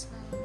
next time.